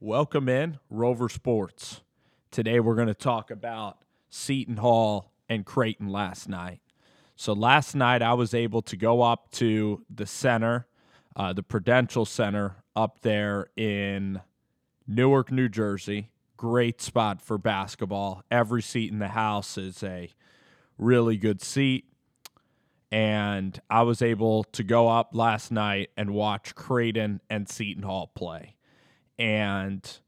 Welcome in, Rover Sports. Today we're going to talk about Seton Hall and Creighton last night. So last night I was able to go up to the center, uh, the Prudential Center up there in Newark, New Jersey. Great spot for basketball. Every seat in the house is a really good seat. And I was able to go up last night and watch Creighton and Seton Hall play and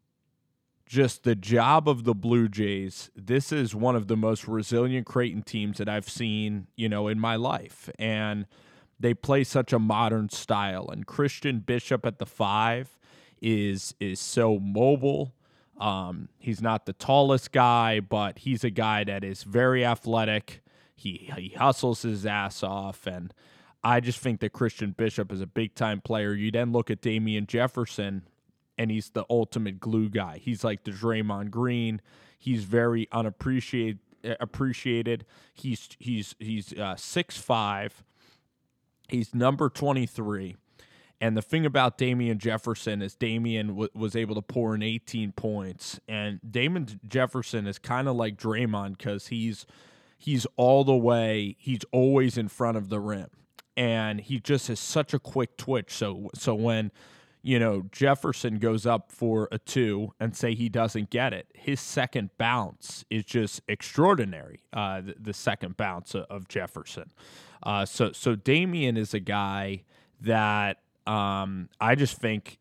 just the job of the Blue Jays. This is one of the most resilient Creighton teams that I've seen, you know, in my life. And they play such a modern style. And Christian Bishop at the five is is so mobile. Um, he's not the tallest guy, but he's a guy that is very athletic. He he hustles his ass off, and I just think that Christian Bishop is a big time player. You then look at Damien Jefferson, and he's the ultimate glue guy. He's like the Draymond Green. He's very unappreciated. Appreciated. He's he's he's uh, six five. He's number twenty three. And the thing about Damien Jefferson is Damien w- was able to pour in 18 points, and Damien Jefferson is kind of like Draymond because he's he's all the way. He's always in front of the rim, and he just has such a quick twitch. So so when you know, Jefferson goes up for a two and say he doesn't get it, his second bounce is just extraordinary. Uh, the, the, second bounce of Jefferson. Uh, so, so Damien is a guy that um, I just think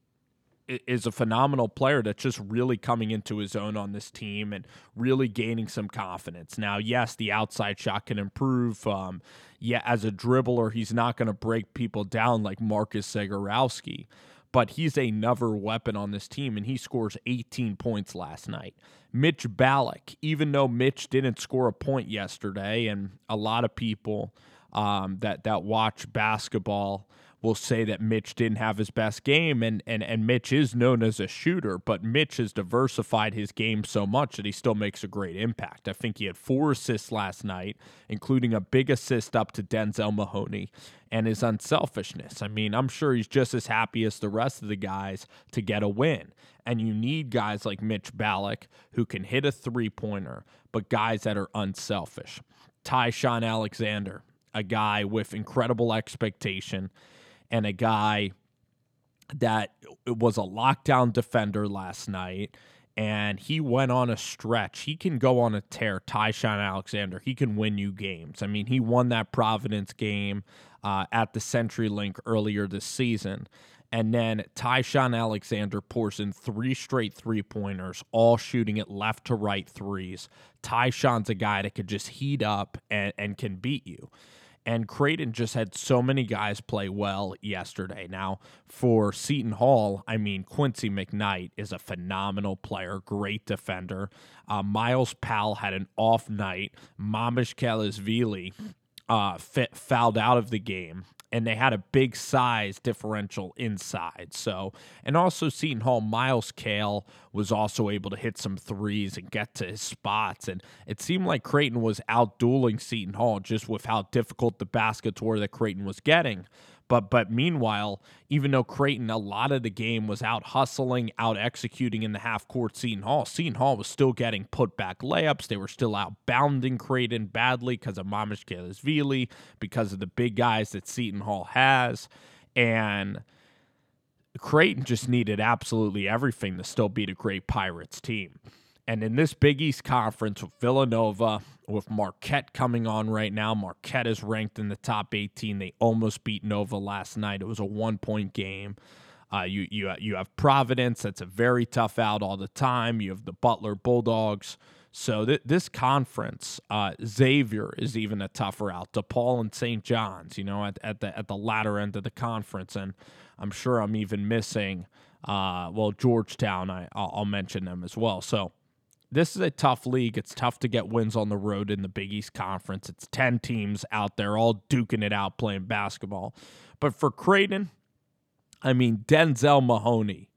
is a phenomenal player that's just really coming into his own on this team and really gaining some confidence. Now, yes, the outside shot can improve. Um, yeah, as a dribbler, he's not going to break people down like Marcus Zegarowski but he's another weapon on this team, and he scores 18 points last night. Mitch Ballock, even though Mitch didn't score a point yesterday, and a lot of people um, that that watch basketball will say that Mitch didn't have his best game, and, and, and Mitch is known as a shooter, but Mitch has diversified his game so much that he still makes a great impact. I think he had four assists last night, including a big assist up to Denzel Mahoney, and his unselfishness. I mean, I'm sure he's just as happy as the rest of the guys to get a win. And you need guys like Mitch Ballock who can hit a three pointer, but guys that are unselfish. Ty-Shon Alexander, a guy with incredible expectation and a guy that was a lockdown defender last night and he went on a stretch. He can go on a tear. Ty-Shon Alexander, he can win you games. I mean, he won that Providence game uh, at the CenturyLink earlier this season. And then Ty-Shon Alexander pours in three straight three pointers, all shooting it left to right threes. Ty-Shon's a guy that could just heat up and, and can beat you. And Creighton just had so many guys play well yesterday. Now, for Seton Hall, I mean, Quincy McKnight is a phenomenal player, great defender. Uh, Myles Powell had an off night. Mamukelashvili uh, fit, fouled out of the game and they had a big size differential inside. So, and also Seton Hall, Myles Cale was also able to hit some threes and get to his spots. And it seemed like Creighton was outdueling Seton Hall just with how difficult the baskets were that Creighton was getting. But but meanwhile, even though Creighton a lot of the game was out hustling, out executing in the half court, Seton Hall, Seton Hall was still getting put back layups. They were still out bounding Creighton badly because of Mamukelashvili, because of the big guys that Seton Hall has, and. Creighton just needed absolutely everything to still beat a great Pirates team. And in this Big East Conference with Villanova, with Marquette coming on right now, Marquette is ranked in the top 18. They almost beat Nova last night. It was a one point game. Uh, you you you have Providence. That's a very tough out all the time. You have the Butler Bulldogs. So th- this conference, uh, Xavier is even a tougher out. DePaul and St. John's, you know, at, at the at the latter end of the conference, and I'm sure I'm even missing. Uh, well, Georgetown, I I'll, I'll mention them as well. So this is a tough league. It's tough to get wins on the road in the Big East Conference. It's 10 teams out there all duking it out playing basketball. But for Creighton, I mean, Denzel Mahoney,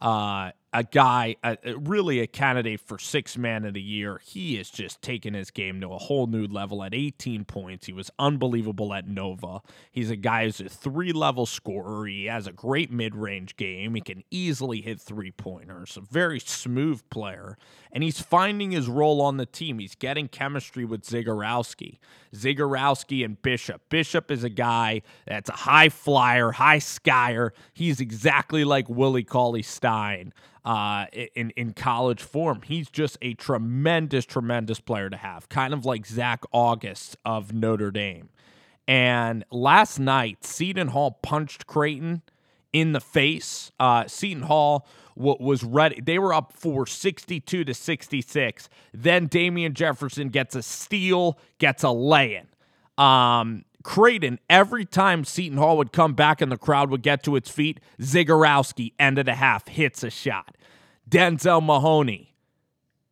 uh, a guy, a, really a candidate for six man of the year. He is just taking his game to a whole new level at 18 points. He was unbelievable at Nova. He's a guy who's a three level scorer. He has a great mid range game. He can easily hit three pointers. A very smooth player. And he's finding his role on the team. He's getting chemistry with Zegarowski. Zegarowski and Bishop. Bishop is a guy that's a high flyer, high skyer. He's exactly like Willie Cauley Stein uh, in in college form. He's just a tremendous, tremendous player to have, kind of like Zach Auguste of Notre Dame. And last night, Seton Hall punched Creighton in the face. Uh, Seton Hall w- was ready. They were up for 62 to 66. Then Damien Jefferson gets a steal, gets a lay in. Um, Creighton, every time Seton Hall would come back and the crowd would get to its feet, Zegarowski, end of the half, hits a shot. Denzel Mahoney,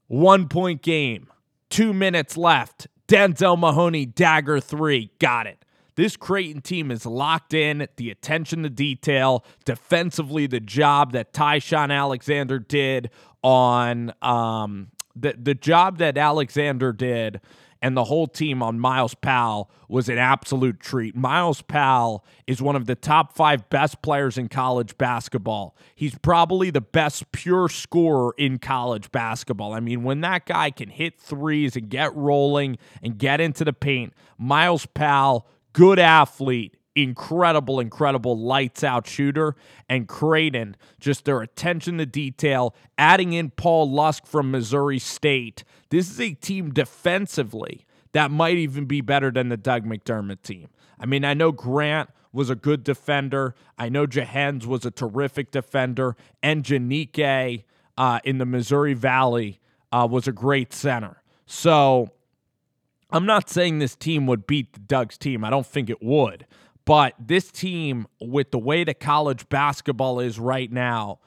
one point game, two minutes left. Denzel Mahoney, dagger three, got it. This Creighton team is locked in, the attention to detail, defensively, the job that Ty-Shon Alexander did on um, the, the job that Alexander did and the whole team on Myles Powell was an absolute treat. Myles Powell is one of the top five best players in college basketball. He's probably the best pure scorer in college basketball. I mean, when that guy can hit threes and get rolling and get into the paint, Myles Powell, good athlete, incredible, incredible lights out shooter. And Creighton, just their attention to detail, adding in Paul Lusk from Missouri State. This is a team defensively that might even be better than the Doug McDermott team. I mean, I know Grant was a good defender. I know Jahenns was a terrific defender. And Echenique uh, in the Missouri Valley uh, was a great center. So I'm not saying this team would beat the Doug's team. I don't think it would. But this team, with the way that college basketball is right now,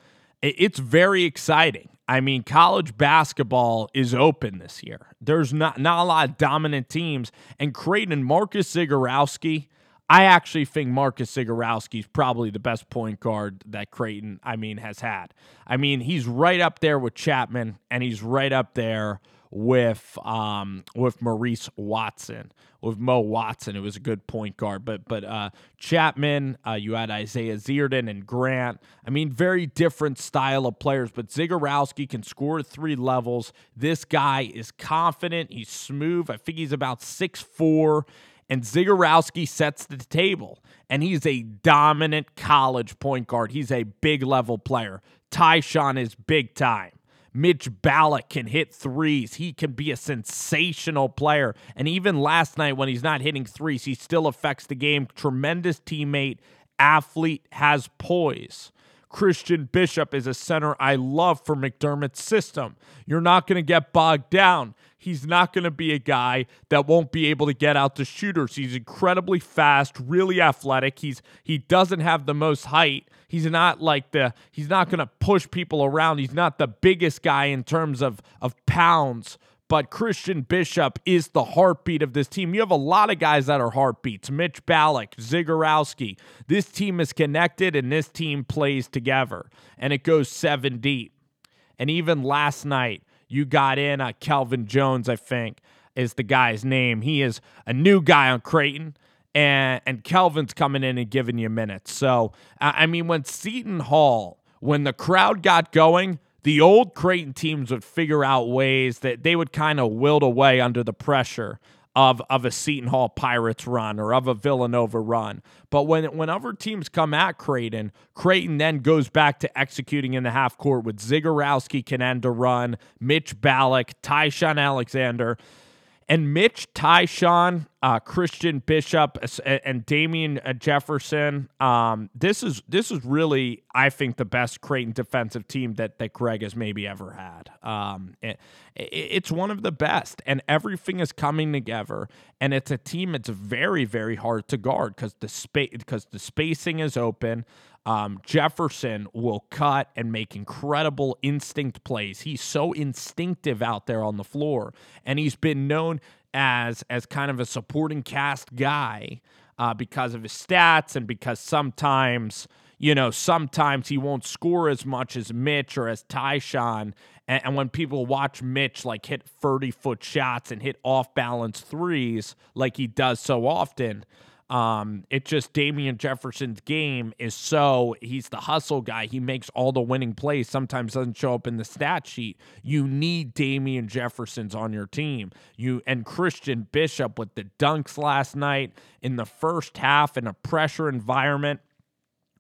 it's very exciting. I mean, college basketball is open this year. There's not not a lot of dominant teams. And Creighton, Marcus Zegarowski, I actually think Marcus Zegarowski is probably the best point guard that Creighton, I mean, has had. I mean, he's right up there with Chapman, and he's right up there with um, with Maurice Watson, with Mo Watson, who was a good point guard. But but uh, Chapman, uh, you had Isaiah Zierden and Grant. I mean, very different style of players. But Zegarowski can score at three levels. This guy is confident. He's smooth. I think he's about six four. And Zegarowski sets the table, and he's a dominant college point guard. He's a big level player. Ty-Shon is big time. Mitch Ballock can hit threes. He can be a sensational player. And even last night, when he's not hitting threes, he still affects the game. Tremendous teammate, athlete, has poise. Christian Bishop is a center I love for McDermott's system. You're not going to get bogged down. He's not going to be a guy that won't be able to get out to shooters. He's incredibly fast, really athletic. He's he doesn't have the most height. He's not like the he's not going to push people around. He's not the biggest guy in terms of of pounds, but Christian Bishop is the heartbeat of this team. You have a lot of guys that are heartbeats. Mitch Ballock, Zegarowski. This team is connected and this team plays together. And it goes seven deep. And even last night, you got in uh, Kelvin Jones, I think, is the guy's name. He is a new guy on Creighton. And, and Kelvin's coming in and giving you minutes. So, I mean, when Seton Hall, when the crowd got going, the old Creighton teams would figure out ways that they would kind of wilt away under the pressure of of a Seton Hall Pirates run or of a Villanova run. But when whenever teams come at Creighton, Creighton then goes back to executing in the half court with Zegarowski can end a run, Mitch Ballock, Ty-Shon Alexander. And Mitch, Ty-Shon, uh, Christian Bishop, and Damien uh, Jefferson. Um, this is this is really, I think, the best Creighton defensive team that that Greg has maybe ever had. Um, it, it's one of the best, and everything is coming together. And it's a team that's very, very hard to guard because the space because the spacing is open. Um, Jefferson will cut and make incredible instinct plays. He's so instinctive out there on the floor, and he's been known as as kind of a supporting cast guy uh, because of his stats and because sometimes you know, sometimes he won't score as much as Mitch or as Ty-Shon. And, and when people watch Mitch like hit 30 foot shots and hit off balance threes like he does so often, um, it just Damien Jefferson's game is so he's the hustle guy. He makes all the winning plays. Sometimes doesn't show up in the stat sheet. You need Damien Jefferson's on your team. You and Christian Bishop with the dunks last night in the first half in a pressure environment,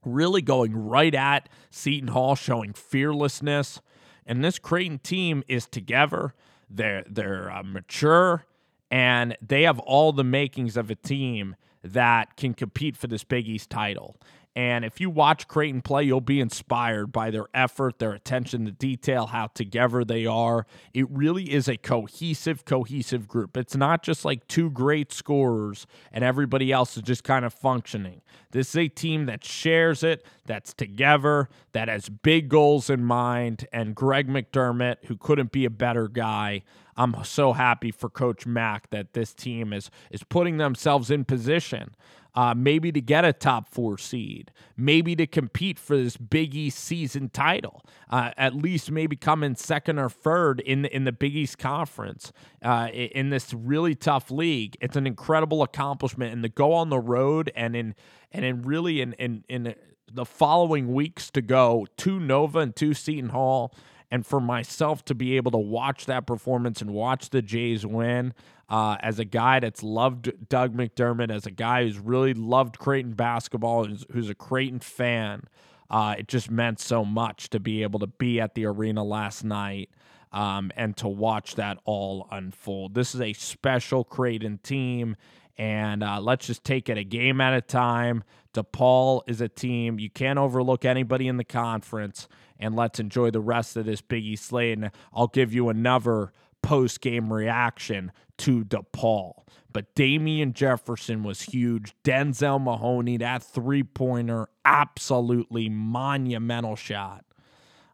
really going right at Seton Hall, showing fearlessness. And this Creighton team is together. They're they're uh, mature and they have all the makings of a team that can compete for this Big East title. And if you watch Creighton play, you'll be inspired by their effort, their attention to detail, how together they are. It really is a cohesive, cohesive group. It's not just like two great scorers and everybody else is just kind of functioning. This is a team that shares it, that's together, that has big goals in mind. And Greg McDermott, who couldn't be a better guy, I'm so happy for Coach Mack that this team is is putting themselves in position, uh, maybe to get a top four seed, maybe to compete for this Big East season title, uh, at least maybe come in second or third in the, in the Big East conference uh, in this really tough league. It's an incredible accomplishment, and to go on the road and in and in really in in in the following weeks to go to Nova and to Seton Hall and for myself to be able to watch that performance and watch the Jays win uh, as a guy that's loved Doug McDermott, as a guy who's really loved Creighton basketball, who's, who's a Creighton fan, uh, it just meant so much to be able to be at the arena last night. Um, and to watch that all unfold. This is a special Creighton team, and uh, let's just take it a game at a time. DePaul is a team you can't overlook anybody in the conference, and let's enjoy the rest of this Big East slate. And I'll give you another post game reaction to DePaul. But Damien Jefferson was huge. Denzel Mahoney, that three pointer, absolutely monumental shot.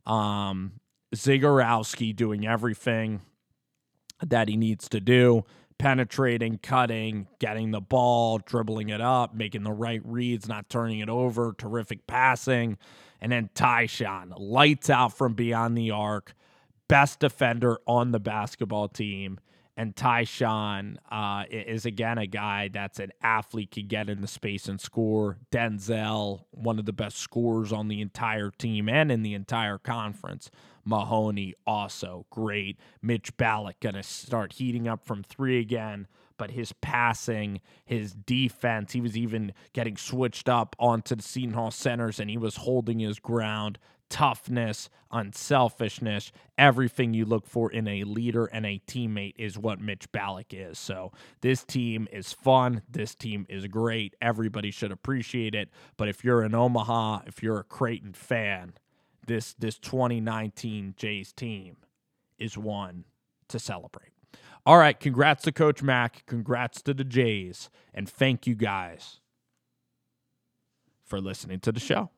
Um, Zegarowski doing everything that he needs to do penetrating, cutting, getting the ball, dribbling it up, making the right reads, not turning it over, terrific passing. And then Ty-Shon, lights out from beyond the arc, best defender on the basketball team. And Ty-Shon uh, is again a guy that's an athlete, can get in the space and score. Denzel, one of the best scorers on the entire team and in the entire conference. Mahoney, also great. Mitch Ballock going to start heating up from three again but his passing, his defense, he was even getting switched up onto the Seton Hall centers and he was holding his ground. Toughness, unselfishness, everything you look for in a leader and a teammate is what Mitch Ballock is. So this team is fun. This team is great. Everybody should appreciate it. But if you're in Omaha, if you're a Creighton fan, this this 2019 Jays team is one to celebrate. All right, congrats to Coach Mack, congrats to the Jays, and thank you guys for listening to the show.